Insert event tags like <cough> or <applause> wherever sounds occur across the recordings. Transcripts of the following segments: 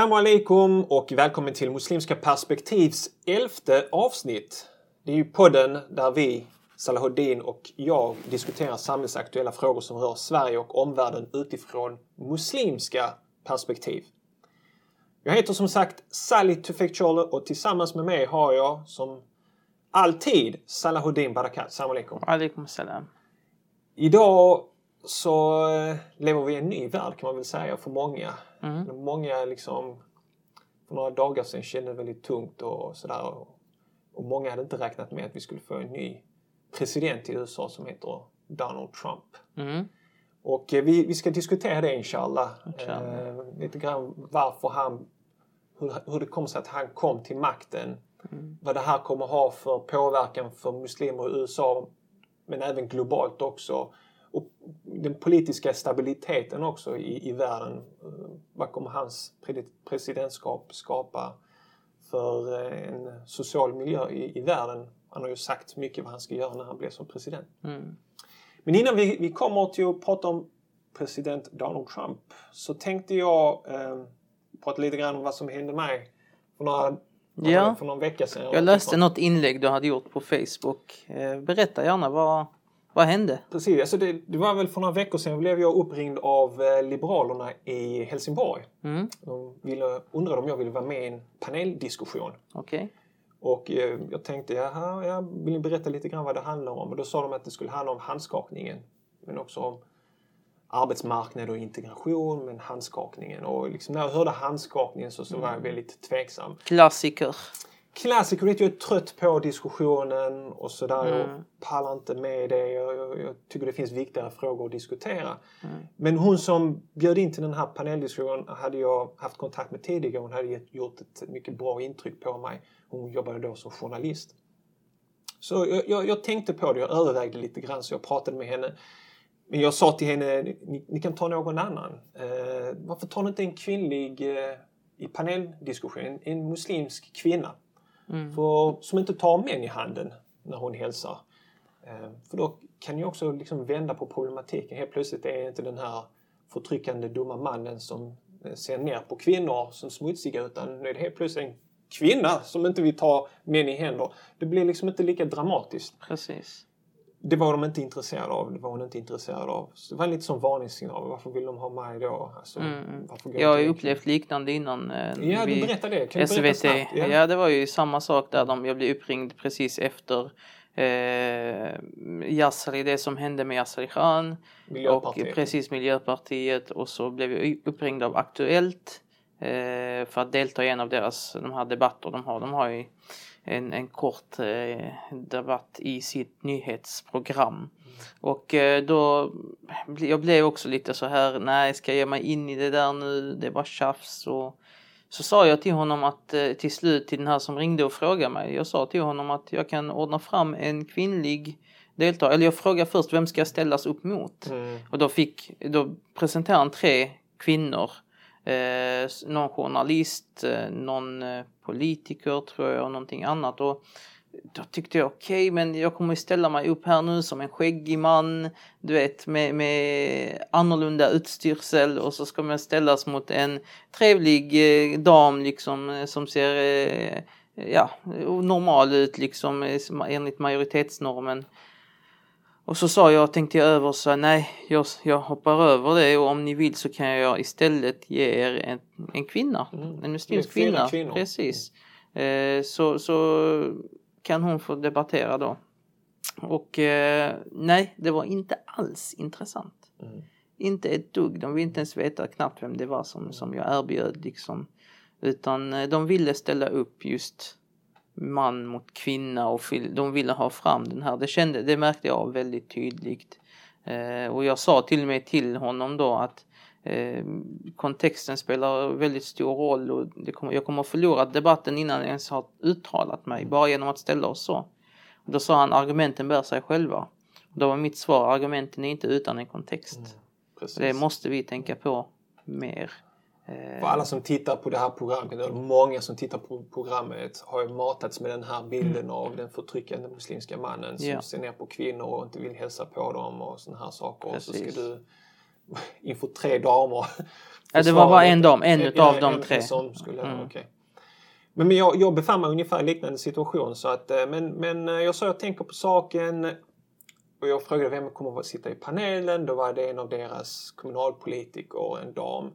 Assalamu alaikum och välkommen till Muslimska perspektivs elfte avsnitt. Det är ju podden där vi, Salahuddin och jag diskuterar samhällsaktuella frågor som rör Sverige och omvärlden utifrån muslimska perspektiv. Jag heter som sagt Salih Tufekcioglu och tillsammans med mig har jag som alltid Salahuddin Barakat. Salam alaikum. Alaikum salam. Idag så eh, lever vi i en ny värld kan man väl säga för många. Mm. Många liksom för några dagar sedan kände väldigt tungt och sådär. Och många hade inte räknat med att vi skulle få en ny president i USA som heter Donald Trump. Mm. Och eh, vi, vi ska diskutera det inshallah. Inshallah. Eh, lite grann varför han, hur, hur det kom sig att han kom till makten. Mm. Vad det här kommer ha för påverkan för muslimer i USA men även globalt också. Och den politiska stabiliteten också i, i världen. Eh, Vad kommer hans pre- presidentskap skapa för eh, en social miljö i, i världen? Han har ju sagt mycket vad han ska göra när han blir som president. Mm. Men innan vi, vi kommer till att prata om president Donald Trump så tänkte jag eh, prata lite grann om vad som hände mig för, några, Ja. för någon vecka sedan. Jag läste något inlägg du hade gjort på Facebook. Eh, Berätta gärna, vad, vad hände? Precis, alltså det, det var väl för några veckor sedan blev jag uppringd av eh, Liberalerna i Helsingborg. Mm. De ville, undrade om jag ville vara med i en paneldiskussion. Okej. Och eh, jag tänkte, jaha, jag vill berätta lite grann vad det handlar om? Och då sa de att det skulle handla om handskakningen. Men också om arbetsmarknad och integration, men handskakningen. Och liksom när jag hörde handskakningen så, så var jag väldigt tveksam. Klassiker. Klassiker, vet, jag är trött på diskussionen och sådär. Jag Mm. pallar inte med det. Jag, jag, jag tycker det finns viktigare frågor att diskutera. Mm. Men hon som bjöd in till den här paneldiskussionen hade jag haft kontakt med tidigare. Hon hade gjort ett mycket bra intryck på mig. Hon jobbade då som journalist. Så jag, jag, jag tänkte på det, jag övervägde lite grann så jag pratade med henne. Men jag sa till henne, ni, ni kan ta någon annan. Eh, varför tar ni inte en kvinnlig eh, i paneldiskussion, en, en muslimsk kvinna? Mm. För, som inte tar män i handen när hon hälsar. Eh, för då kan ni också liksom vända på problematiken. Helt plötsligt är det inte den här förtryckande dumma mannen som eh, ser ner på kvinnor som smutsiga utan nu är det helt plötsligt en kvinna som inte vill ta män i händer. Det blir liksom inte lika dramatiskt. Precis. Det var de inte intresserade av. Det var hon inte intresserad av. Så det var lite som varningssignal. Varför vill de ha mig då? Alltså, Mm. Jag har ju upplevt liknande innan. eh, Ja, du berättar det. Kan du berätta SVT. snabbt? Ja. det var ju samma sak där. De, jag blev uppringd precis efter eh, Yassari, det som hände med Yassari Khan. Och precis Miljöpartiet och så blev jag uppringd av Aktuellt eh, för att delta i en av deras de här debatter de har. De har ju en, en kort eh, debatt i sitt nyhetsprogram. Och eh, då, jag blev också lite så här, nej ska jag ge mig in i det där nu, det var tjafs och så sa jag till honom att eh, till slut till den här som ringde och frågade mig, jag sa till honom att jag kan ordna fram en kvinnlig deltagare, eller jag frågade först vem ska jag ställas upp mot? Mm. Och då fick, då presenterade han tre kvinnor. Eh, någon journalist, eh, någon eh, politiker tror jag och någonting annat. Och då tyckte jag okej, men jag kommer ställa mig upp här nu som en skäggig man, du vet med, med annorlunda utstyrsel och så ska man ställas mot en trevlig eh, dam liksom eh, som ser eh, ja, normal ut liksom eh, enligt majoritetsnormen. Och så sa jag, tänkte jag över så nej, jag, jag hoppar över det och om ni vill så kan jag istället ge er en, en kvinna. Mm. En muslimsk kvinna. kvinnor. Precis. Eh, så, så kan hon få debattera då. Och eh, nej, det var inte alls intressant. Mm. Inte ett dugg. De ville inte ens veta knappt vem det var som, som jag erbjöd liksom. Utan eh, de ville ställa upp just man mot kvinna och de ville ha fram den här. Det kände, det märkte jag väldigt tydligt. Eh, och jag sa till och med till honom då att eh, kontexten spelar väldigt stor roll och det kommer, jag kommer förlora debatten innan jag ens har uttalat mig bara genom att ställa oss så. Och då sa han argumenten bär sig själva. Och då var mitt svar argumenten är inte utan en kontext. Mm. Det måste vi tänka på mer. För alla som tittar på det här programmet, eller många som tittar på programmet, har ju matats med den här bilden av den förtryckande muslimska mannen som Ja. ser ner på kvinnor och inte vill hälsa på dem och såna här saker. Och så ska Precis. du <laughs> inför tre damer. Ja, det var bara en dam, en utav de tre. Som skulle, mm. okay. Men, men jag, jag befann mig ungefär i liknande situation. Så att, eh, men, men eh, jag sa jag tänker på saken. Och jag frågade vem kommer att sitta i panelen. Då var det en av deras kommunalpolitiker, en dam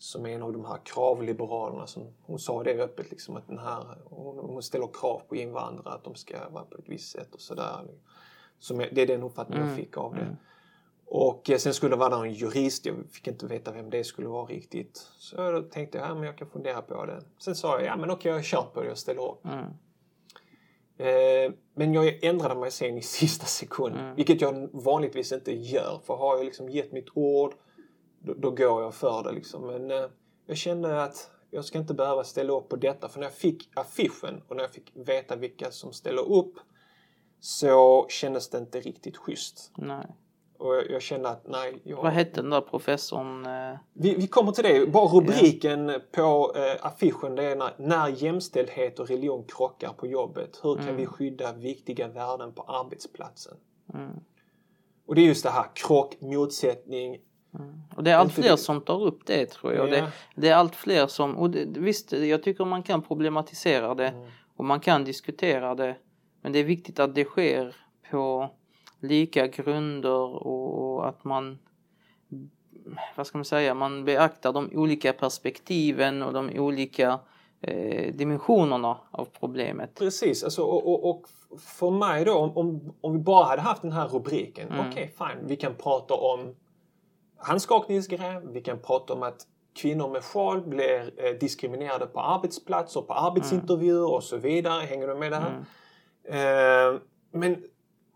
som är en av de här kravliberalerna som hon sa det öppet liksom att den här hon, hon ställer krav på invandrare att de ska vara på ett visst sätt och sådär. Som det är den uppfattningen mm. jag fick av det. Mm. Och eh, sen skulle det vara en jurist, jag fick inte veta vem det skulle vara riktigt. Så då tänkte jag, ja men jag kan fundera på det. Sen sa jag, ja men okej jag kör på det, jag ställer upp. Mm. Eh, men jag ändrade mig sen i <laughs> sista sekund, mm. vilket jag vanligtvis inte gör. För har jag liksom gett mitt ord, då, då går jag för det liksom. Men eh, jag kände att jag ska inte behöva ställa upp på detta. För när jag fick affischen och när jag fick veta vilka som ställer upp så kändes det inte riktigt schysst. Nej. Och jag, jag kände att nej. Jag... Vad hette den där professorn? Eh? Vi, vi kommer till det. Bara rubriken yeah. på eh, affischen det är när, när jämställdhet och religion krockar på jobbet. Hur kan mm. vi skydda viktiga värden på arbetsplatsen? Mm. Och det är just det här krock, motsättning. Mm. Och det är allt fler som tar upp det tror jag. Yeah. Det, det, är allt fler som, och det, visst jag tycker man kan problematisera det mm. och man kan diskutera det. Men det är viktigt att det sker på lika grunder och att man vad ska man säga, man beaktar de olika perspektiven och de olika eh, dimensionerna av problemet. Precis, alltså, och, och, och för mig då om, om vi bara hade haft den här rubriken, mm. okej okay, fine, vi kan prata om handskakningsgrejer, vi kan prata om att kvinnor med sjal blir eh, diskriminerade på arbetsplatser, på arbetsintervjuer mm. och så vidare. Hänger du med det här? Mm. Eh, men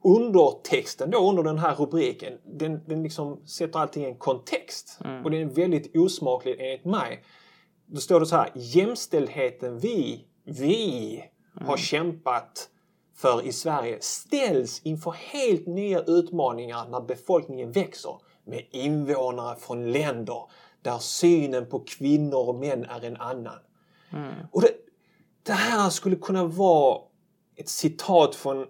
undertexten då under den här rubriken, den, den liksom sätter allting i en kontext. Mm. Och den är väldigt osmaklig enligt mig. Då står det så här, jämställdheten vi, vi mm. har kämpat för i Sverige ställs inför helt nya utmaningar när befolkningen växer med invånare från länder där synen på kvinnor och män är en annan. Mm. Och det, det här skulle kunna vara ett citat från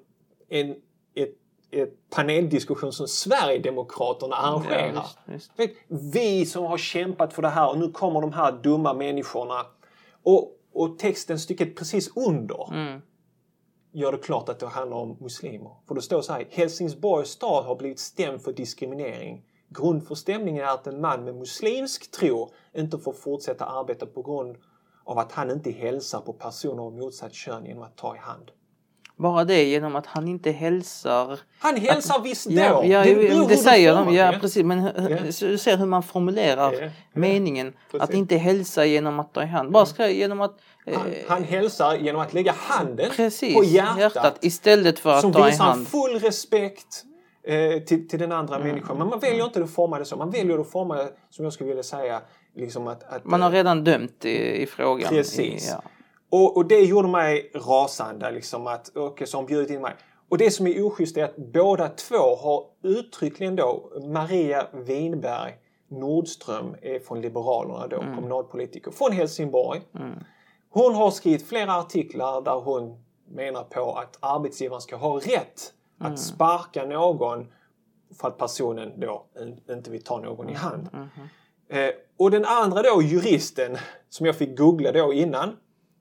en ett, ett paneldiskussion som Sverigedemokraterna arrangerar. Ja, visst, visst. Vi som har kämpat för det här och nu kommer de här dumma människorna. Och, och texten, stycket precis under, mm. gör det klart att det handlar om muslimer. För det står så här, Helsingborgs stad har blivit stämd för diskriminering. Grund för stämningen är att en man med muslimsk tro inte får fortsätta arbeta på grund av att han inte hälsar på personer av motsatt kön genom att ta i hand. Bara det genom att han inte hälsar. Han hälsar att, visst då! Ja, ja det, det, det säger de, ja precis. Men yeah. du ser hur man formulerar yeah. meningen. Precis. Att inte hälsa genom att ta i hand. Bara ska, genom att... Eh, han, han, hälsar genom att lägga handen precis, på hjärtat. hjärtat. Istället för att ta i hand. Som visar full respekt eh, till, till den andra mm. människan. Men man väljer inte att forma det så. Man väljer att forma det som jag skulle vilja säga. Liksom att, att man har redan dömt i, i frågan. Precis. I, ja. Och, och, det gjorde mig rasande. Liksom, att, så hon bjudit in mig. Och det som är oschysst är att båda två har uttryckligen då Maria Winberg Nordström är från Liberalerna då, mm. kommunalpolitiker från Helsingborg. Mm. Hon har skrivit flera artiklar där hon menar på att arbetsgivaren ska ha rätt mm. att sparka någon för att personen då inte vill ta någon i mm. hand. Mm. Eh, och den andra då, juristen, som jag fick googla då innan,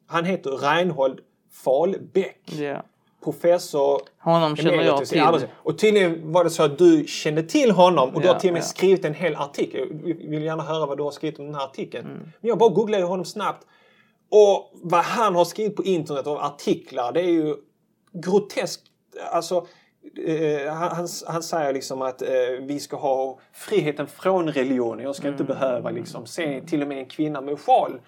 han heter Reinhold Fahlbäck. Yeah. Professor. Honom känner jag till. Och tydligen var det så att du kände till honom och yeah, du har till och med yeah. skrivit en hel artikel. Jag vill gärna höra vad du har skrivit om den här artikeln. Mm. Men jag bara googlade honom snabbt. Och vad han har skrivit på internet och artiklar det är ju groteskt. Alltså, eh, han, han, säger liksom att eh, vi ska ha friheten från religionen. Jag ska mm. inte behöva liksom se till och med en kvinna med sjal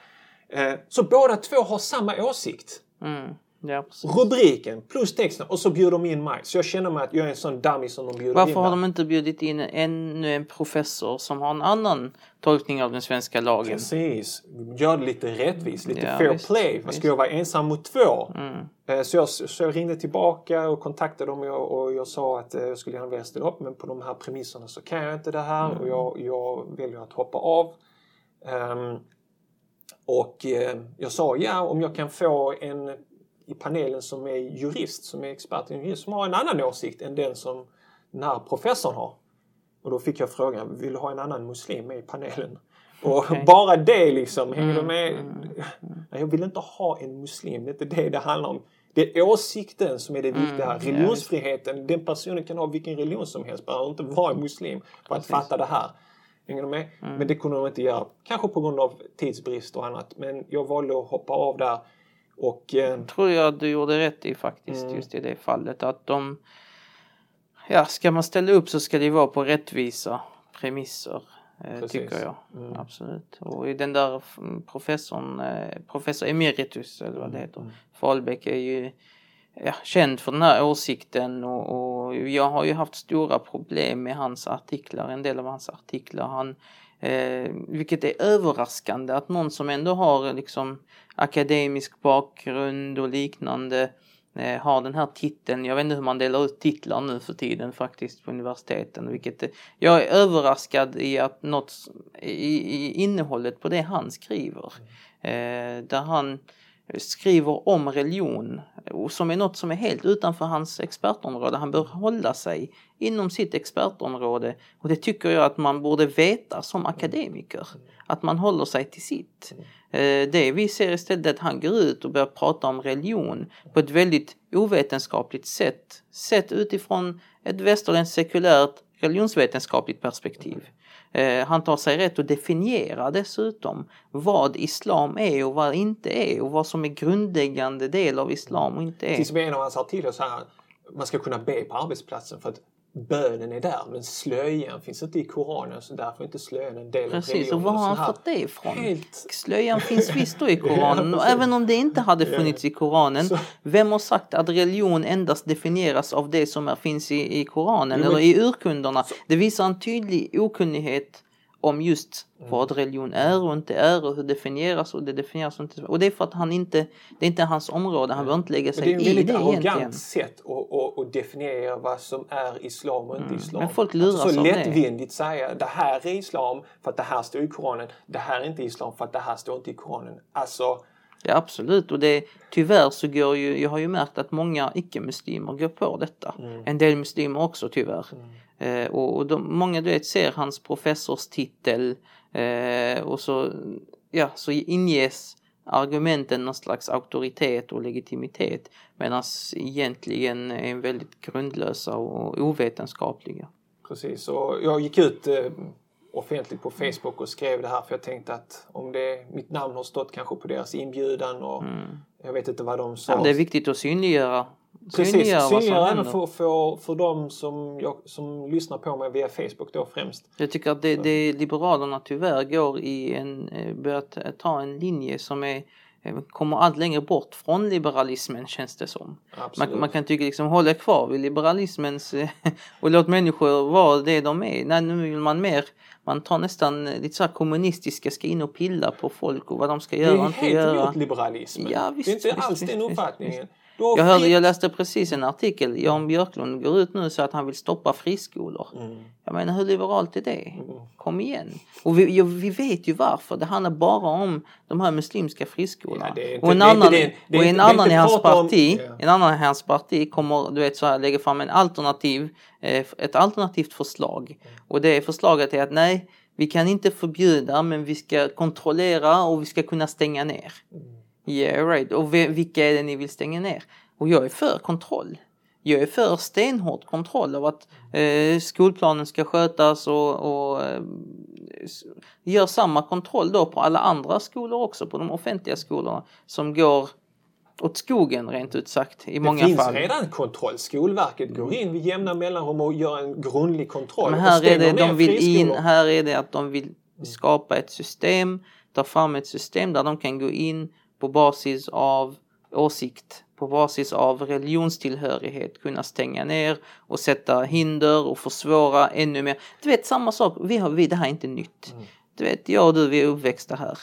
Eh, så båda två har samma åsikt. Mm. Ja, Rubriken plus texten och så bjuder de in mig. Så jag känner mig att jag är en sån dummy som de bjuder Varför in. Varför har de inte bjudit in ännu en professor som har en annan tolkning av den svenska lagen? Precis. Gör det lite rättvist, lite ja, fair visst, play. Vad ska jag vara ensam mot två? Mm. Eh, så, jag, så jag ringde tillbaka och kontaktade dem och, och jag sa att eh, jag skulle gärna vilja ställa upp men på de här premisserna så kan jag inte det här mm. och jag, jag väljer att hoppa av. Um, och eh, jag sa ja, om jag kan få en i panelen som är jurist, som är expert i jurist, som har en annan åsikt än den som den här professorn har. Och då fick jag frågan, vill du ha en annan muslim med i panelen? Och Okej. bara det liksom, hänger du Mm, med? Nej, jag vill inte ha en muslim, det är inte det det handlar om. Det är åsikten som är det viktiga. Mm, Religionsfriheten, den personen kan ha vilken religion som helst, behöver inte vara muslim för att Precis. Mm. fatta det här. Hänger du med? Men det kunde de inte göra. Kanske på grund av tidsbrist och annat. Men jag valde att hoppa av där. Och eh, tror jag du gjorde rätt i faktiskt Mm. just i det fallet att de ja ska man ställa upp så ska det vara på rättvisa premisser eh, tycker jag Mm. absolut och i den där mm, professorn eh, professor emeritus eller vad det Mm. heter Fahlbeck är ju ja, känd för den här åsikten och, och jag har ju haft stora problem med hans artiklar en del av hans artiklar han Eh, vilket är överraskande att någon som ändå har liksom akademisk bakgrund och liknande eh, har den här titeln. Jag vet inte hur man delar ut titlar nu för tiden faktiskt på universiteten. Vilket, är- jag är överraskad i att något i, i innehållet på det han skriver. Eh, där han skriver om religion och som är något som är helt utanför hans expertområde. Han bör hålla sig inom sitt expertområde och det tycker jag att man borde veta som akademiker. Att man håller sig till sitt. Eh, det vi ser istället är att han går ut och börjar prata om religion på ett väldigt ovetenskapligt sätt. Sett utifrån ett västerländskt sekulärt religionsvetenskapligt perspektiv. Eh, han tar sig rätt att definiera dessutom vad islam är och vad inte är och vad som är grundläggande del av islam och inte är. Till som en av hans artiklar så här, man ska kunna be på arbetsplatsen för att bönen är där men slöjan finns inte i Koranen så därför är inte slöjan en del av Precis, religionen. och var har så han fått det ifrån? Helt... Slöjan finns visst då i <laughs> Koranen och precis. även om det inte hade funnits i Koranen, Så- vem har sagt att religion endast definieras av det som är, finns i, i Koranen Jo, men- eller i urkunderna? Det visar en tydlig okunnighet om just Mm. vad religion är och inte är och hur det definieras och det definieras och inte. Och det är för att han inte, det är inte hans område, han behöver inte lägga sig det är ett i väldigt det egentligen. arrogant sätt att, att, att definiera vad som är islam och inte islam. Mm. men folk luras alltså, så av det. lättvindigt säga det här är islam för att det här står i Koranen. Det här är inte islam för att det här står inte i Koranen. Alltså, Ja absolut och det, tyvärr så går ju, jag har ju märkt att många icke-muslimer går på detta. Mm. En del muslimer också tyvärr. Eh, och och de, många du vet ser hans professorstitel eh, och så, ja, så inges argumenten någon slags auktoritet och legitimitet medan egentligen är väldigt grundlösa och ovetenskapliga. Precis, och jag gick ut eh, offentligt på Facebook och skrev det här för jag tänkte att om det, mitt namn har stått kanske på deras inbjudan och jag vet inte vad de sa. Mm. Ja, det är viktigt att synliggöra, Precis, synliggöra även för, för, för de som, jag, som lyssnar på mig via Facebook då främst. Jag tycker att det, det Liberalerna tyvärr går i en, eh, börjat ta en linje som är eh, kommer allt längre bort från liberalismen känns det som. Man, man kan tycka liksom hålla kvar vid liberalismens eh, <laughs> och låt människor vara det de är. Nej, nu vill man mer, man tar nästan lite så här kommunistiska, ska in och pilla på folk och vad de ska det göra är och inte helt göra. emot liberalismen. Ja, visst, det är inte visst, alls visst, den visst, uppfattningen. Du har Jag, hörde, jag läste precis en artikel, Jan Björklund går ut nu så att han vill stoppa friskolor. Mm. Jag menar hur liberalt är det? Kom igen. Och vi, vi vet ju varför. Det handlar bara om de här muslimska friskolorna. Ja, inte- och en annan, det- det och en i hans prata om- parti, Ja. en annan i hans parti kommer du vet så här lägga fram en alternativ, eh, ett alternativt förslag. Och det förslaget är att nej, vi kan inte förbjuda men vi ska kontrollera och vi ska kunna stänga ner. Yeah right. Och vi- vilka är det ni vill stänga ner? Och jag är för kontroll. Jag är för stenhård kontroll av att eh, skolplanen ska skötas och, och eh, gör samma kontroll då på alla andra skolor också, på de offentliga skolorna som går åt skogen rent ut sagt i Det många finns fall. redan kontroll. Skolverket går in vid jämna mellanrum och gör en grundlig kontroll. Men här är det, de vill in, här är det att de vill skapa ett system, ta fram ett system där de kan gå in på basis av åsikt, på basis av religionstillhörighet, kunna stänga ner och sätta hinder och försvåra ännu mer. Du vet samma sak, vi har, vi, det här är inte nytt. Du vet, jag och du, vi är uppväxta här.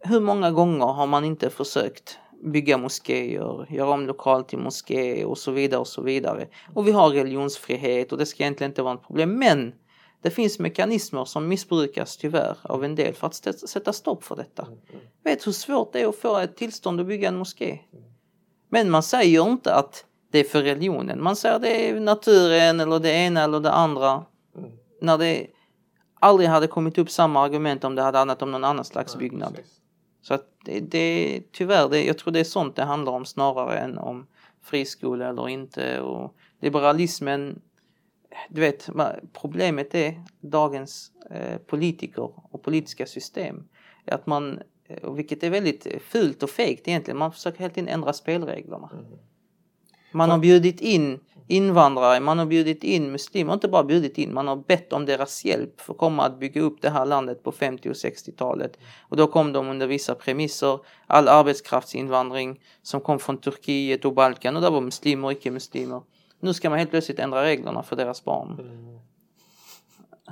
Hur många gånger har man inte försökt bygga moskéer, göra om lokal till moské och så vidare och så vidare. Och vi har religionsfrihet och det ska egentligen inte vara ett problem. Men det finns mekanismer som missbrukas tyvärr av en del för att sätta stopp för detta. Vet hur svårt det är att få ett tillstånd att bygga en moské? Men man säger inte att det är för religionen. Man säger det är naturen eller det ena eller det andra. när det aldrig hade kommit upp samma argument om det hade handlat om någon annan slags byggnad. Precis. Så att det, det tyvärr, det, jag tror det är sånt det handlar om snarare än om friskola eller inte. Och liberalismen, du vet, problemet är dagens eh, politiker och politiska system. Att man, eh, vilket är väldigt fult och fegt egentligen, man försöker hela tiden ändra spelreglerna. Man har bjudit in invandrare, man har bjudit in muslimer, inte bara bjudit in, man har bett om deras hjälp för att komma att bygga upp det här landet på 50 och 60-talet. Och då kom de under vissa premisser, all arbetskraftsinvandring som kom från Turkiet och Balkan och där var muslimer och icke-muslimer. Nu ska man helt plötsligt ändra reglerna för deras barn. Mm.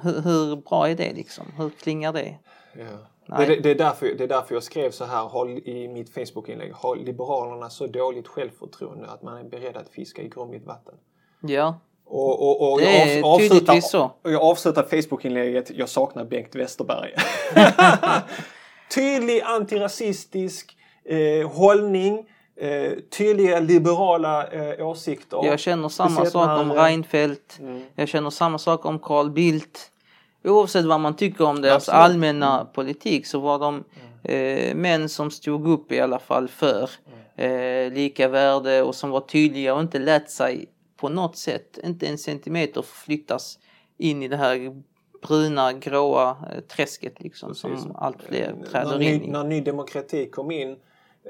Hur, hur bra är det liksom? Hur klingar det? Ja. Det, det, är därför, det är därför jag skrev så här har, i mitt Facebook-inlägg. Har Liberalerna så dåligt självförtroende att man är beredd att fiska i grumligt vatten? Ja, Och, och, och jag är av- tydligtvis så. och jag avslutar Facebook-inlägget Jag saknar Bengt Westerberg. <laughs> Tydlig antirasistisk eh, hållning. Eh, tydliga liberala eh, åsikter. jag känner samma sak om när- Reinfeldt. Mm. Jag känner samma sak om Carl Bildt. Oavsett vad man tycker om deras Absolut. allmänna politik så var de eh, män som stod upp i alla fall för eh, lika värde och som var tydliga och inte lät sig på något sätt, inte en centimeter flyttas in i det här bruna, gråa eh, träsket liksom Precis. som allt fler när, träder ny, in i. när Ny Demokrati kom in eh,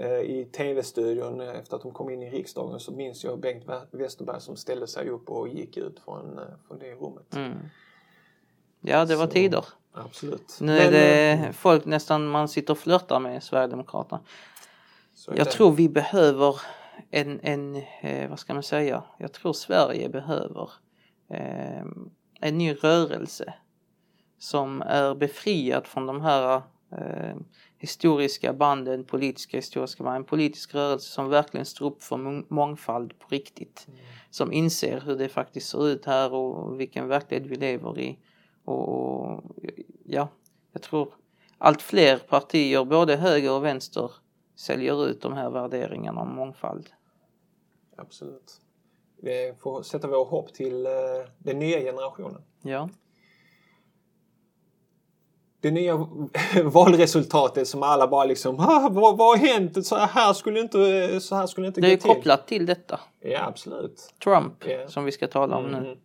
i tv-studion eh, efter att de kom in i riksdagen så minns jag Bengt Westerberg som ställde sig upp och gick ut från, eh, från det rummet. Mm. Ja, det var Så- tider. Absolut. Nu är Men, eh, det folk nästan man sitter och flörtar med Sverigedemokraterna. Jag det. tror vi behöver en, en eh, vad ska man säga, jag tror Sverige behöver eh, en ny rörelse som är befriad från de här eh, historiska banden, politiska historiska banden, en politisk rörelse som verkligen står upp för mång- mångfald på riktigt. Som inser hur det faktiskt ser ut här och vilken verklighet vi lever i. Och, ja, jag tror allt fler partier, både höger och vänster, säljer ut de här värderingarna om mångfald. Absolut. Vi får sätta vår hopp till eh, den nya generationen. Ja, Det nya <laughs> valresultatet som alla bara liksom ah, vad, vad har hänt? Så här skulle inte, så här skulle inte det är gå till. kopplat till detta. Ja, absolut. Trump, Ja. som vi ska tala om nu, Mm.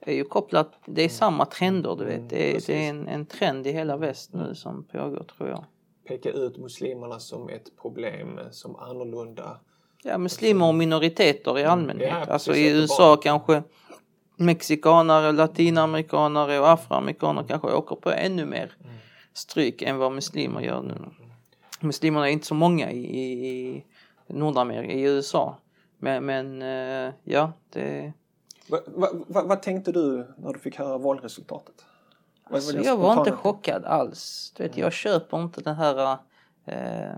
är ju kopplat, det är samma trender du vet. Det är, det är en, en trend i hela väst nu som pågår tror jag. Peka ut muslimerna som ett problem, som annorlunda. Ja, muslimer och minoriteter i allmänhet. Ja, alltså i USA bara- kanske mexikanare, latinamerikaner och afroamerikaner kanske åker på ännu mer stryk än vad muslimer gör nu. Muslimerna är inte så många i, i, i Nordamerika, i USA. Men, men eh, ja, det... Va, va, va, vad tänkte du när du fick höra valresultatet? Vad Alltså, din jag var inte chockad alls. Du vet, jag köper inte den här... Eh,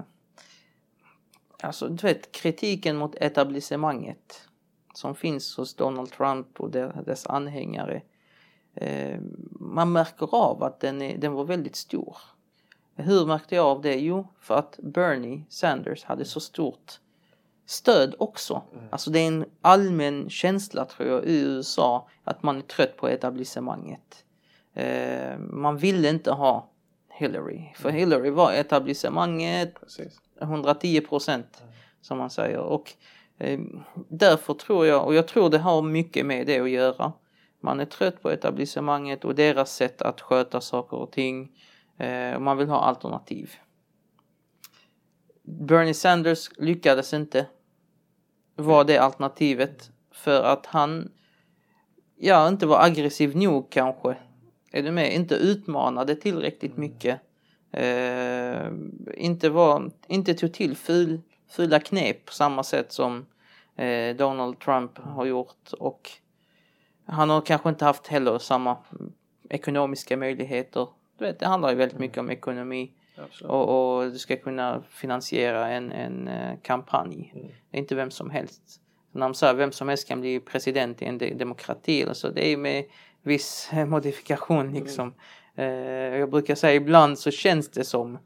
alltså, du vet, kritiken mot etablissemanget som finns hos Donald Trump och de- dess anhängare. Eh, man märker av att den, är, den var väldigt stor. Hur märkte jag av det? Jo, för att Bernie Sanders hade så stort stöd också. Alltså det är en allmän känsla tror jag i USA att man är trött på etablissemanget. Eh, man ville inte ha Hillary. För Hillary var etablissemanget Precis. 110 procent som man säger. Och Eh, därför tror jag, och jag tror det har mycket med det att göra. Man är trött på etablissemanget och deras sätt att sköta saker och ting. Eh, och man vill ha alternativ. Bernie Sanders lyckades inte vara det alternativet för att han ja, inte var aggressiv nog kanske. Är du med? Inte utmanade tillräckligt mycket. Eh, inte, var, inte tog till ful, fula knep på samma sätt som eh, Donald Trump har gjort. Och han har kanske inte haft heller samma ekonomiska möjligheter. Du vet, det handlar ju väldigt mycket om ekonomi. Och, och du ska kunna finansiera en, en eh, kampanj. Mm. Det är inte vem som helst. När de säger vem som helst kan bli president i en de- demokrati eller så. Det är med viss eh, modifikation liksom. Eh, jag brukar säga ibland så känns det som,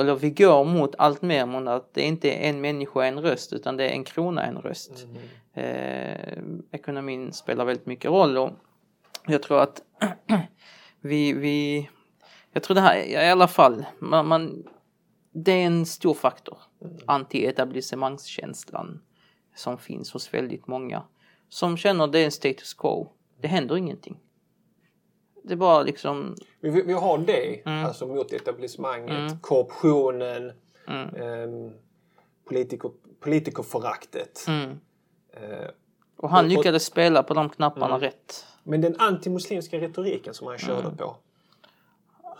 eller vi går mot allt mer mot att det inte är en människa en röst utan det är en krona en röst. Mm. Eh, ekonomin spelar väldigt mycket roll och jag tror att <clears throat> vi, vi, jag tror det här, i alla fall, man, man det är en stor faktor. Anti-etablissemangskänslan som finns hos väldigt många. Som känner det är en status quo. Det händer ingenting. Det bara liksom... Vi, vi har det, mm. alltså mot etablissemanget, mm. korruptionen, mm. eh, politiker, politikerföraktet. Mm. Eh, och han och, lyckades spela på de knapparna mm. rätt. Men den antimuslimska retoriken som han körde mm. på.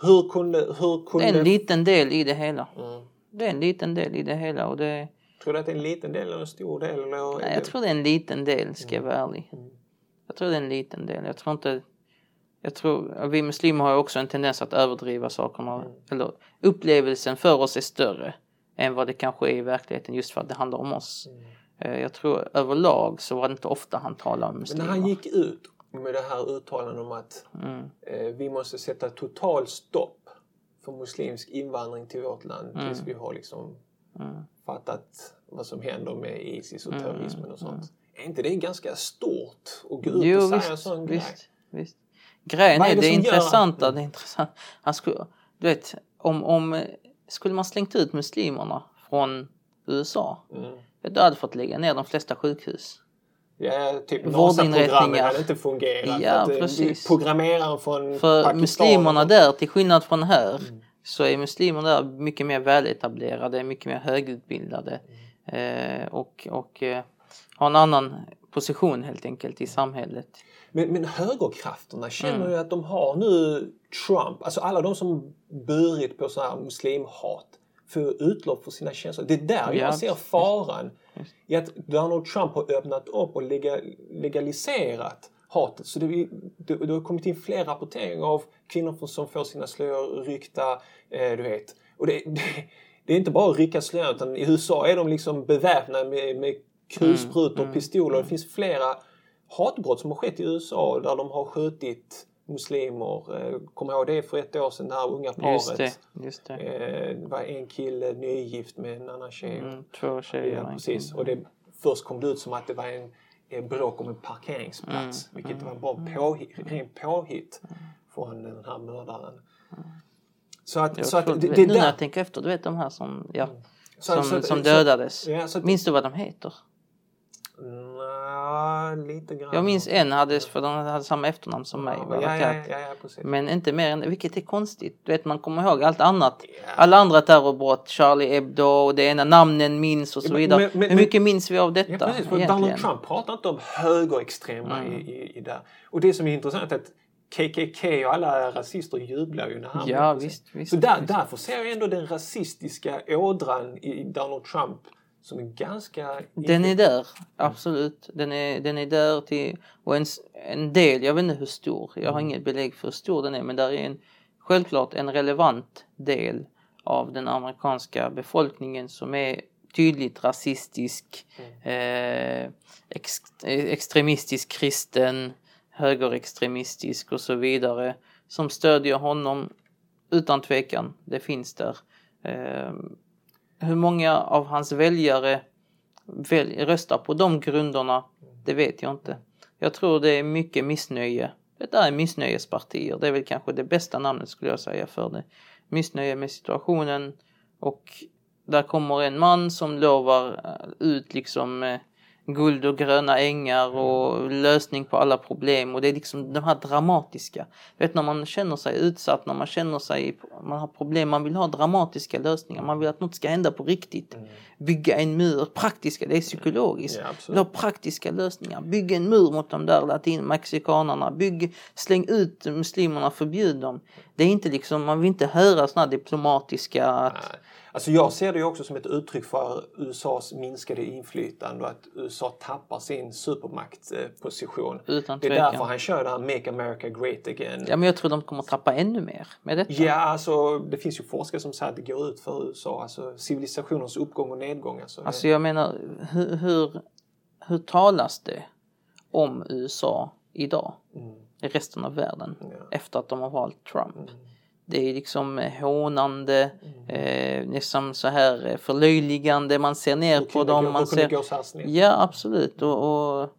Hur kunde, hur kunde... Det är en liten del i det hela. Mm. Det är en liten del i det hela och det... Tror du att det är en liten del eller en stor del? Eller Nej, jag tror det är en liten del, ska jag vara ärlig. Jag tror det är en liten del. Jag tror inte... Jag tror, vi muslimer har också en tendens att överdriva sakerna. Mm. Eller upplevelsen för oss är större än vad det kanske är i verkligheten just för att det handlar om oss. Mm. Eh, jag tror överlag så var det inte ofta han talade om muslimer. Men när han gick ut med det här uttalandet om att mm. eh, vi måste sätta total stopp för muslimsk invandring till vårt land mm. tills vi har liksom fattat vad som händer med Isis och terrorismen och sånt. Är inte det ganska stort att gå ut jo, och säga visst, en sån visst, grej? Visst. Grejen är, är det, det intressanta, det är intressant. Han skulle, du vet, om, om skulle man slängt ut muslimerna från USA, mm. då hade fått lägga ner de flesta sjukhus. Ja, typ NASA-programmet hade inte fungerat. Ja, för precis. Programmeraren från För Pakistan muslimerna där, till skillnad från här, mm. så är muslimer där mycket mer väletablerade, mycket mer högutbildade mm. eh, och, och eh, har en annan position helt enkelt i samhället. Men, men högerkrafterna, känner mm. du att de har nu Trump, alltså alla de som burit på så här muslimhat, får utlopp för sina känslor. Det är där jag ser faran i att Donald Trump har öppnat upp och legaliserat hatet. Så det, det, det har kommit in fler rapporteringar av kvinnor som får sina slöjor ryckta, eh, du vet. Och det, det, det, är inte bara att rycka slöjor utan i USA är de liksom beväpnade med, med kulsprutor och mm, pistoler. Mm. Det finns flera hatbrott som har skett i USA där de har skjutit muslimer. Eh, kommer ihåg det för ett år sedan, det här unga paret. Just det, just det. Eh, det var en kille nygift med en annan tjej. Mm, två tjejer. Ja, precis. Och det, först kom det ut som att det var en, en bråk om en parkeringsplats. Mm, vilket mm, var bara mm. påhit, ren påhitt från den här mördaren. Så att, jag så att det, det, nu när jag tänker efter, du vet de här som, ja, mm. så, som, så, som dödades. Ja, Minns du vad de heter? Ja, lite grann. Jag minns en hade, för de hade samma efternamn som mig. Ja, ja, ja, ja. Men inte mer än vilket är konstigt. Du vet, man kommer ihåg allt annat. Alla andra terrorbrott, Charlie Hebdo och det ena namnen minns och så vidare. Men, men, Hur mycket minns vi av detta? Ja, precis, för Donald Trump pratar inte om högerextrema mm. i, i, i där. Och det som är intressant är att KKK och alla rasister jublar ju när han Ja, visst, visst, Så där, visst. därför ser jag ändå den rasistiska ådran i Donald Trump som är ganska... Den är där, absolut. Den är, den är där till, och en, en del, jag vet inte hur stor, jag har mm. inget belägg för hur stor den är, men där är en, självklart en relevant del av den amerikanska befolkningen som är tydligt rasistisk, mm. eh, ex, extremistisk kristen, högerextremistisk och så vidare som stödjer honom utan tvekan. Det finns där. Eh, hur många av hans väljare väl, röstar på de grunderna, det vet jag inte. Jag tror det är mycket missnöje. Det är missnöjespartier. Det är väl kanske det bästa namnet skulle jag säga för det. Missnöje med situationen och där kommer en man som lovar eh, ut liksom eh, guld och gröna ängar och lösning på alla problem och det är liksom de här dramatiska. Vet när man känner sig utsatt, när man känner sig, man har problem, man vill ha dramatiska lösningar, man vill att något ska hända på riktigt. Mm. Bygga en mur, praktiska, det är psykologiskt. Ja, vill ha praktiska lösningar, bygg en mur mot de där latinmexikanerna, bygg, släng ut muslimerna, förbjud dem. Det är inte liksom, man vill inte höra sådana diplomatiska att, Alltså jag ser det också som ett uttryck för USAs minskade inflytande och att USA tappar sin supermaktposition. Utan det är därför han kör det här Make America Great Again. Ja men jag tror de kommer att tappa ännu mer med detta. Ja alltså det finns ju forskare som säger att det går ut för USA. Alltså civilisationens uppgång och nedgång. Alltså, alltså jag menar hur, hur, hur talas det om USA idag? Mm. I resten av världen. Ja. Efter att de har valt Trump. Mm. Det är liksom eh, hånande, mm. eh, nästan så här eh, förlöjligande, man ser ner på dem. Man ser... Ja absolut och, och,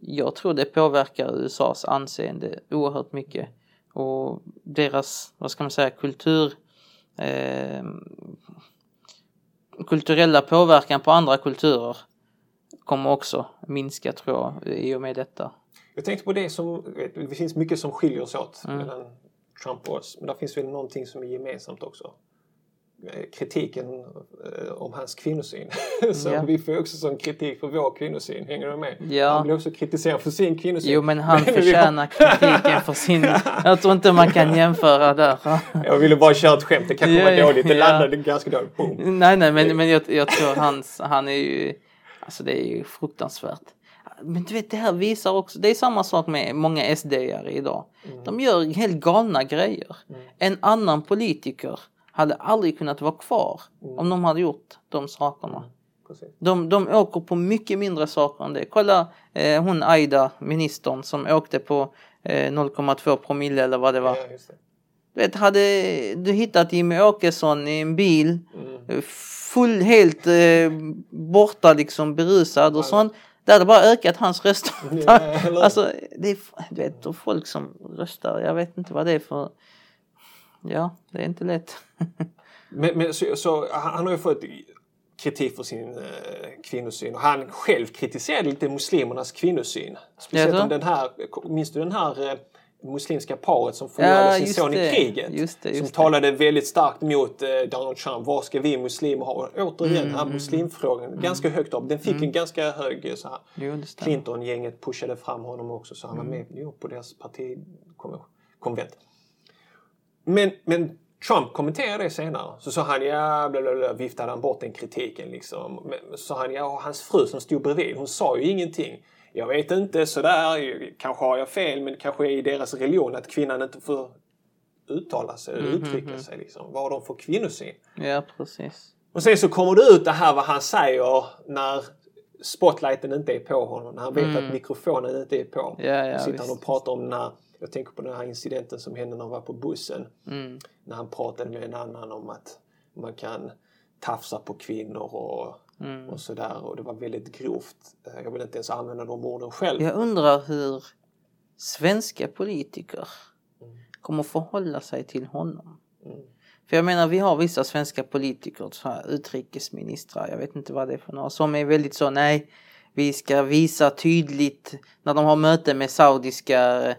jag tror det påverkar USAs anseende oerhört mycket. och deras, vad ska man säga, kultur eh, kulturella påverkan på andra kulturer kommer också minska tror jag i och med detta. Jag tänkte på det som, det finns mycket som skiljer oss åt Mm. mellan Trump och oss. Men det finns väl någonting som är gemensamt också. Eh, Kritiken eh, om hans kvinnosyn. <laughs> så Ja. vi får också sån kritik för vår kvinnosyn. Hänger du med? Ja. Han blir också kritiserad för sin kvinnosyn. Jo men han <laughs> förtjänar kritiken för sin... Jag tror inte man kan jämföra där. <laughs> Jag ville bara köra ett skämt. Det kanske Ja, var dåligt. Det landade ganska dåligt. Boom. Nej nej men, men jag, jag tror hans, han är ju... Alltså det är ju fruktansvärt. Men du vet det här visar också, det är samma sak med många SD-are idag. De gör helt galna grejer. En annan politiker hade aldrig kunnat vara kvar om de hade gjort de sakerna. Precis. De, de åker på mycket mindre saker än det. Kolla eh, hon Aida, ministern, som åkte på eh, 0,2 promille eller vad det var. Ja, det. Du vet, hade du hittat Jimmy Åkesson i en bil, Mm. full, helt eh, borta liksom berusad och sånt. Det hade bara ökat hans röster. <laughs> Ja, alltså, det är, du vet, och folk som röstar, jag vet inte vad det är för... Ja, det är inte lätt. <laughs> Men, men så, så, han har ju fått kritik för sin eh, kvinnosyn och han själv kritiserade lite muslimernas kvinnosyn. Speciellt om den här, minns du den här eh, muslimska paret som förlorade sin just son i det. kriget? Just det, just som det. talade väldigt starkt mot eh, Donald Trump. Vad ska vi muslimer ha? Återigen, Mm, här muslimfrågan, ganska högt upp. Den fick en ganska hög eh, så här. Clinton-gänget pushade fram honom också så han var Mm. med jo, på deras partikonvent. Men, men Trump kommenterade det senare. Så sa han ja, bla bla bla, viftade han bort den kritiken liksom. Men så sa han ja, och hans fru som stod bredvid, hon sa ju ingenting. Jag vet inte sådär, kanske har jag fel, men kanske är i deras religion att kvinnan inte får uttala sig, Mm, uttrycka sig liksom. Vad de för kvinnosyn? Ja, precis. Och sen så kommer det ut det här vad han säger när spotlighten inte är på honom. När han vet att mikrofonen inte är på. Mm. Ja, ja, sitter han och pratar om när, jag tänker på den här incidenten som hände när han var på bussen. Mm. När han pratade med en annan om att man kan tafsa på kvinnor och, Mm. och sådär. Och det var väldigt grovt. Eh, Jag vill inte ens använda de orden själv. Jag undrar hur svenska politiker Mm. kommer förhålla sig till honom. För jag menar, vi har vissa svenska politiker, så här utrikesministrar, jag vet inte vad det är för några, som är väldigt så, nej, vi ska visa tydligt när de har möte med saudiska eh,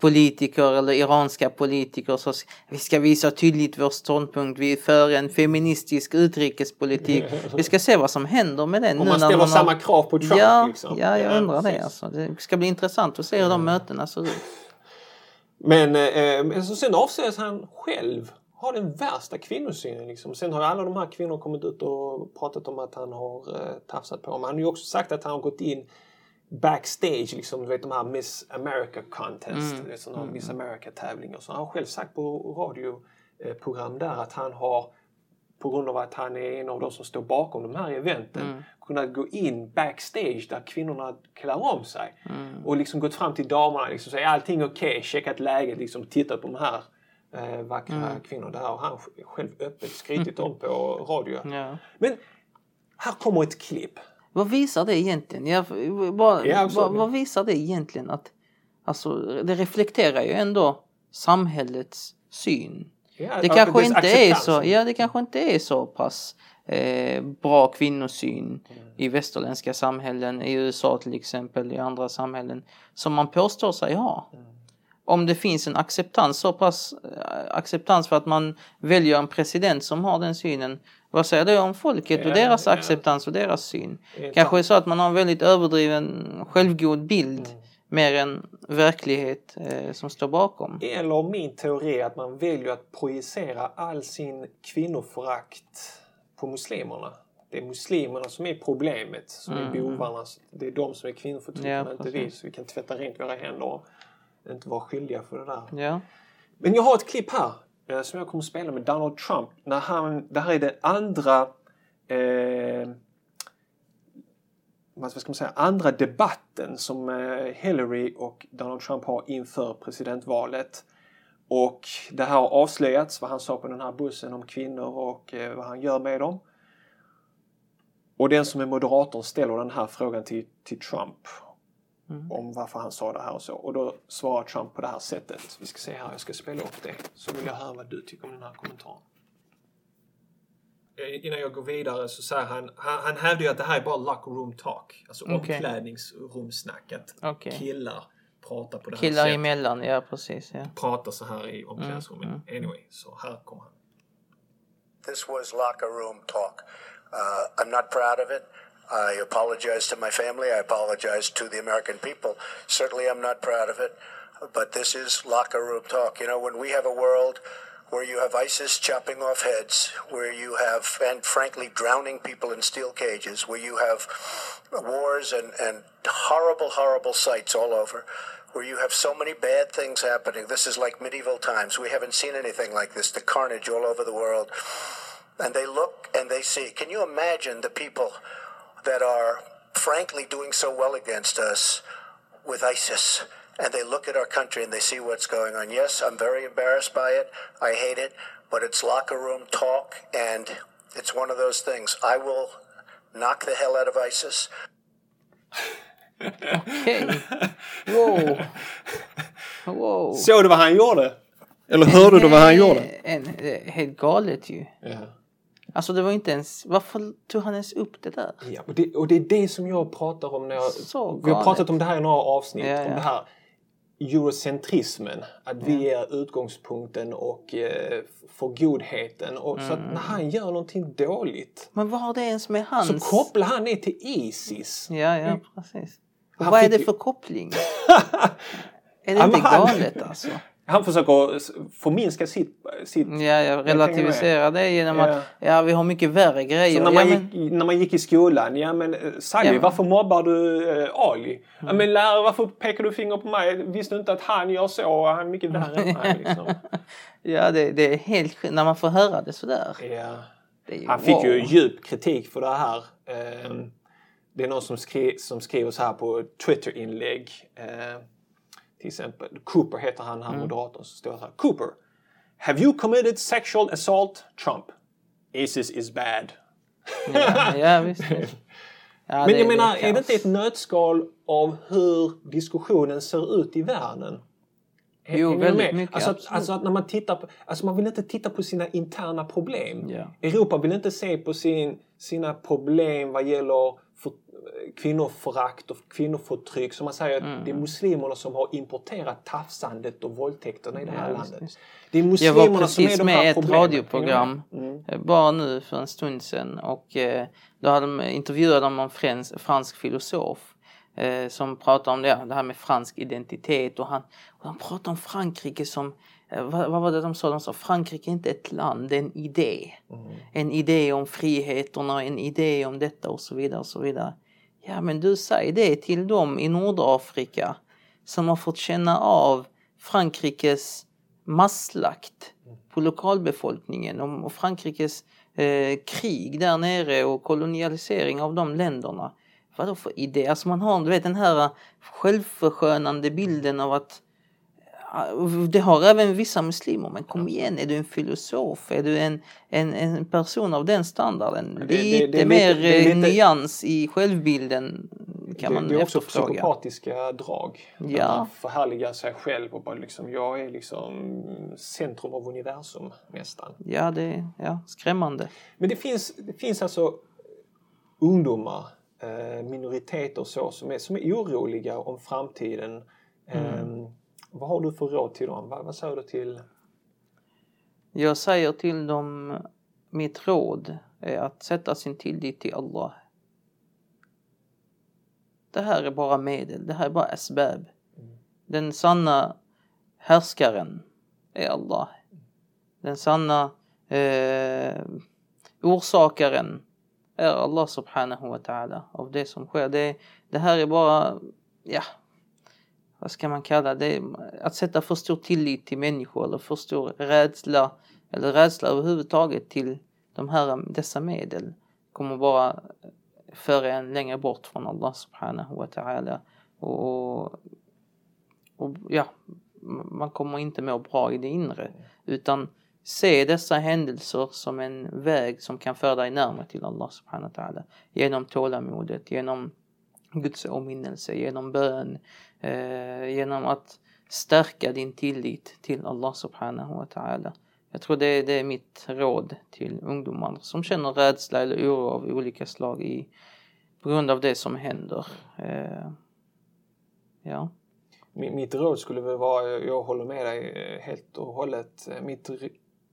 politiker eller iranska politiker så vi ska visa tydligt vår ståndpunkt. Vi är för en feministisk utrikespolitik. <laughs> Vi ska se vad som händer med den Om nu man när ställer har- samma krav på Trump ja, liksom. Ja, jag undrar det. Alltså. Det ska bli intressant att se hur de mötena ser ut. Men, eh, så sen avslöjas han själv ha den värsta kvinnosynen. Liksom. Sen har alla de här kvinnorna kommit ut och pratat om att han har eh, tafsat på dem. Han har ju också sagt att han har gått in backstage, liksom, du vet de här Miss America Contest, mm. sådana här Miss America-tävlingar. Så han har själv sagt på radioprogram där att han har på grund av att han är en av de som står bakom de här eventen kunnat gå in backstage där kvinnorna klär om sig. Och liksom gått fram till damerna liksom, och säga allting okej, okay, checkat läget, liksom tittat på de här eh, vackra kvinnorna. Det här har han själv öppet <laughs> skrytit om på radio. Ja. Men här kommer ett klipp. Vad visar det egentligen? Jag, vad, Ja, absolut. vad, vad visar det egentligen? Att, alltså, det reflekterar ju ändå samhällets syn. Ja, Det kanske inte är så, ja, det kanske inte är så pass eh, bra kvinnosyn i västerländska samhällen, i USA till exempel, i andra samhällen, som man påstår sig ha. Om det finns en acceptans, så pass eh, acceptans för att man väljer en president som har den synen, vad säger det om folket och deras acceptans och deras syn? Det Kanske är så att man har en väldigt överdriven självgod bild Mm. mer än verklighet eh, som står bakom. Eller min teori är att man väljer att projicera all sin kvinnoförakt på muslimerna. Det är muslimerna som är problemet, som är bovarna. Det är de som är kvinnoförtryckarna, Ja, inte vi. Så vi kan tvätta rent våra händer och inte vara skyldiga för det där. Ja. Men jag har ett klipp här Eh, som jag kommer att spela med Donald Trump. När han, det här är det andra eh, vad ska man säga, andra debatten som eh, Hillary och Donald Trump har inför presidentvalet. Och det här har avslöjats vad han sa på den här bussen om kvinnor och eh, vad han gör med dem. Och den som är moderator ställer den här frågan till, till Trump om varför han sa det här och så. Och då svarar Trump på det här sättet. Vi ska se här, jag ska spela upp det. Så vill jag höra vad du tycker om den här kommentaren. Eh, Innan jag går vidare så säger han, han, han hävdar ju att det här är bara locker room talk. Alltså Okej. omklädningsrumssnack. Att Okej. killar pratar på det här Killar sättet. emellan, ja precis. Ja. Pratar så här i omklädningsrummet. Mm, Anyway, så här kommer han. This was locker room talk. Uh, I'm not proud of it. I apologize to my family. I apologize to the American people. Certainly, I'm not proud of it. But this is locker room talk. You know, when we have a world where you have ISIS chopping off heads, where you have, and frankly, drowning people in steel cages, where you have wars and, and horrible, horrible sights all over, where you have so many bad things happening. This is like medieval times. We haven't seen anything like this. The carnage all over the world. And they look and they see. Can you imagine the people that are frankly doing so well against us with ISIS? And they look at our country and they see what's going on. Yes, I'm very embarrassed by it. I hate it. But it's locker room talk. And it's one of those things. I will knock the hell out of ISIS. Okej. Wow. Wow. Såg du vad han gjorde? Eller hörde du vad han eh, gjorde? En, det är helt galet ju. Ja. Alltså det var inte ens, varför tog han ens upp det där? Ja, och, det, och det är det som jag pratar om när jag... Så vi har pratat om det här i några avsnitt. Ja, ja. Om det här eurocentrismen. Att vi är utgångspunkten och eh, för godheten. Och, Så att Mm. när han gör någonting dåligt Men vad har det ens med så hans... kopplar han det till Isis. Ja, ja, precis. Och Han vad är det ju- för koppling? <laughs> är det Ja, inte galet alltså? Han försöker förminska sitt... sitt Ja, jag relativiserar det genom Ja. att ja, vi har mycket värre grejer. Så när, ja, man men, gick, när man gick i skolan, ja men eh, Sally, Ja, men- varför mobbar du eh, Ali? Mm. Ja men lärare, varför pekar du finger på mig? Visste du inte att han gör så och han är mycket värre än mig? Liksom. <laughs> ja det, det är helt när man får höra det sådär. ja. Det ju, Han fick wow. ju djup kritik för det här. Ehm, Det är någon som, skri som skriver så här på Twitter-inlägg. Till exempel, Cooper heter han, han moderatorn, så står det så här. Cooper, have you committed sexual assault? Trump. Isis is bad. Ja, ja visst. <laughs> Ja, Men jag menar, är det inte ett nötskal av hur diskussionen ser ut i världen? Jo, väldigt mycket, Alltså, att, alltså att när man tittar på, alltså man vill inte titta på sina interna problem. Ja. Europa vill inte se på sin, sina problem vad gäller för, kvinnoförakt och kvinnoförtryck. Som man säger, att det är muslimerna som har importerat tafsandet och våldtäkterna i det här Mm. Ja, landet. visst. Det är Jag muslimerna var som är precis med i ett problemen. radioprogram Mm. eh, bara nu för en stund sedan och eh, då hade de intervjuat de en frans, fransk filosof eh, som pratade om det, det här med fransk identitet och han, och han pratade om Frankrike som eh, vad, vad var det de sa? De sa Frankrike är inte ett land, det är en idé. En idé om friheterna, en idé om detta och så vidare och så vidare. Ja men du säger det till dem i Nordafrika som har fått känna av Frankrikes masslakt på lokalbefolkningen och Frankrikes eh, krig där nere och kolonialisering av de länderna. Vad då för idé? Alltså man har du vet, den här självförskönande bilden av att det har även vissa muslimer, men kom igen, är du en filosof? Är du en, en, en person av den standarden? det- lite det mer lite- det är eh, lite- nyans i självbilden kan man det, det är också efterfråga. psykopatiska drag. Ja. Man förhärligar sig själv och bara liksom, jag är liksom centrum av universum nästan. Ja, det är ja, skrämmande. Men det finns, det finns alltså ungdomar, eh, minoriteter och så, som är, som är oroliga om framtiden. Eh, vad har du för råd till dem? Vad, vad säger du till... Jag säger till dem, mitt råd är att sätta sin tillit till Allah. Det här är bara medel, det här är bara asbab. Den sanna härskaren är Allah. Den sanna eh, orsakaren är Allah subhanahu wa ta'ala av det som sker. Det, det här är bara, ja, vad ska man kalla det, att sätta för stor tillit till människor eller för stor rädsla eller rädsla överhuvudtaget till de här, dessa medel kommer bara föra en längre bort från Allah subhanahu wa ta'ala. Och, och ja, man kommer inte må bra i det inre utan se dessa händelser som en väg som kan föra dig närmare till Allah subhanahu wa ta'ala. Genom tålamodet, genom Guds åminnelse, genom bön, eh, genom att stärka din tillit till Allah subhanahu wa ta'ala. Jag tror det, det är mitt råd till ungdomar som känner rädsla eller oro av olika slag i, på grund av det som händer. Eh, ja. Mitt råd skulle väl vara, jag håller med dig eh, helt och hållet, eh, mitt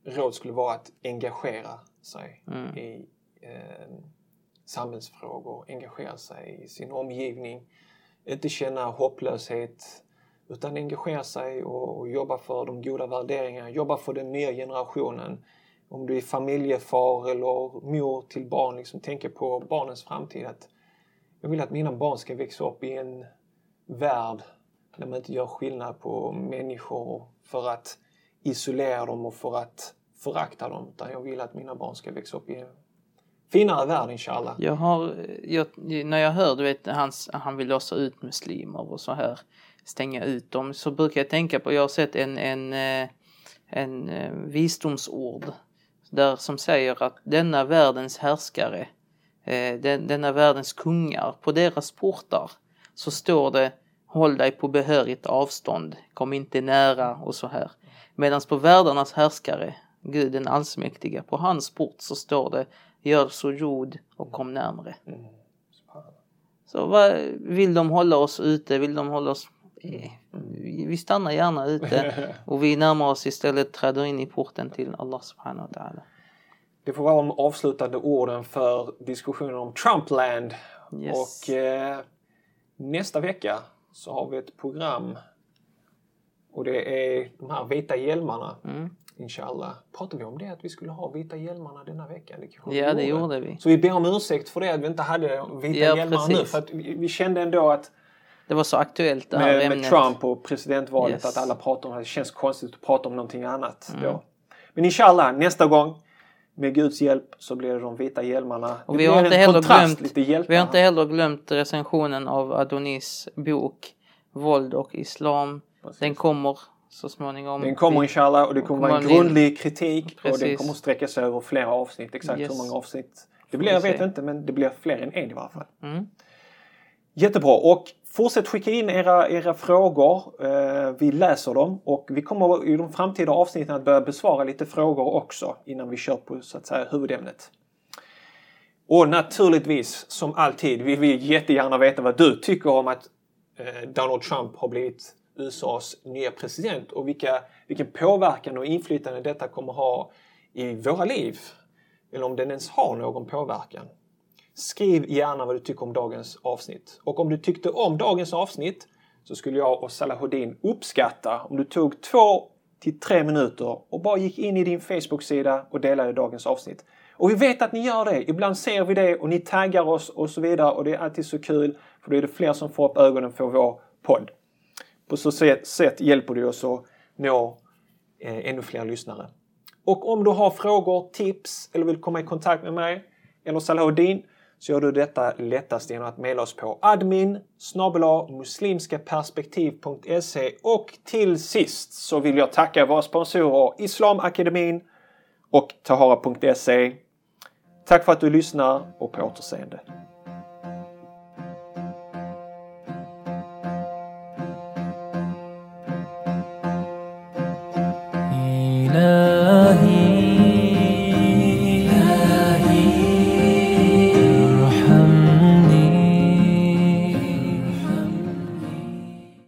råd skulle vara att engagera sig mm. i eh, samhällsfrågor, engagera sig i sin omgivning, inte känna hopplöshet utan engagera sig och, och jobba för de goda värderingarna, jobba för den nya generationen. Om du är familjefar eller mor till barn, liksom tänka på barnens framtid. Att jag vill att mina barn ska växa upp i en värld där man inte gör skillnad på människor för att isolera dem och för att förakta dem. Utan jag vill att mina barn ska växa upp i en finare värld inshallah. Jag har, jag, när jag hör du vet, hans, han vill låsa ut muslimer och så här stänga ut dem så brukar jag tänka på, jag har sett en, en, eh, en, en visdomsord där som säger att denna världens härskare, eh, den, denna världens kungar, på deras portar så står det Håll dig på behörigt avstånd, kom inte nära och så här. Medan på världarnas härskare, Gud den allsmäktiga, på hans port så står det Gör så jord och kom närmre. Mm. Så vad, vill de hålla oss ute, vill de hålla oss Eh, vi stannar gärna ute <laughs> och vi närmar oss istället, träder in i porten till Allah subhanahu wa ta'ala. Det får vara de avslutande orden för diskussionen om Trumpland. Yes. Och eh, nästa vecka så har vi ett program och det är de här vita hjälmarna. Mm. Inshallah. Pratade vi om det att vi skulle ha vita hjälmarna denna vecka? Det ja, det gjorde vi. Så vi ber om ursäkt för det att vi inte hade vita ja, hjälmar precis. nu. För att vi, vi kände ändå att det var så aktuellt det här med, ämnet. Med Trump och presidentvalet yes. att alla pratar om det. Det känns konstigt att prata om någonting annat mm. då. Men inshallah, nästa gång med Guds hjälp så blir det de vita hjälmarna. Och det vi har, inte heller glömt, vi har inte heller glömt recensionen av Adonis bok Våld och Islam. Precis. Den kommer så småningom. Den kommer inshallah och det kommer vara en grundlig kritik Precis. och den kommer sträcka sig över flera avsnitt. Exakt yes. hur många avsnitt det blir jag vet inte men det blir fler än en i varje fall. Mm. Jättebra och fortsätt skicka in era, era frågor. Eh, vi läser dem och vi kommer i de framtida avsnitten att börja besvara lite frågor också innan vi kör på så att säga huvudämnet. Och naturligtvis som alltid vill vi jättegärna veta vad du tycker om att eh, Donald Trump har blivit USAs nya president och vilka, vilken påverkan och inflytande detta kommer ha i våra liv. Eller om den ens har någon påverkan. Skriv gärna vad du tycker om dagens avsnitt. Och om du tyckte om dagens avsnitt så skulle jag och Salahuddin uppskatta om du tog två till tre minuter och bara gick in i din Facebook-sida och delade dagens avsnitt. Och vi vet att ni gör det. Ibland ser vi det och ni taggar oss och så vidare och det är alltid så kul för då är det fler som får upp ögonen för vår podd. På så sätt hjälper du oss att nå eh, ännu fler lyssnare. Och om du har frågor, tips eller vill komma i kontakt med mig eller Salahuddin så gör du detta lättast genom att mejla oss på admin muslimskaperspektiv.se och till sist så vill jag tacka våra sponsorer Islamakademin och Tahara.se. Tack för att du lyssnar och på återseende.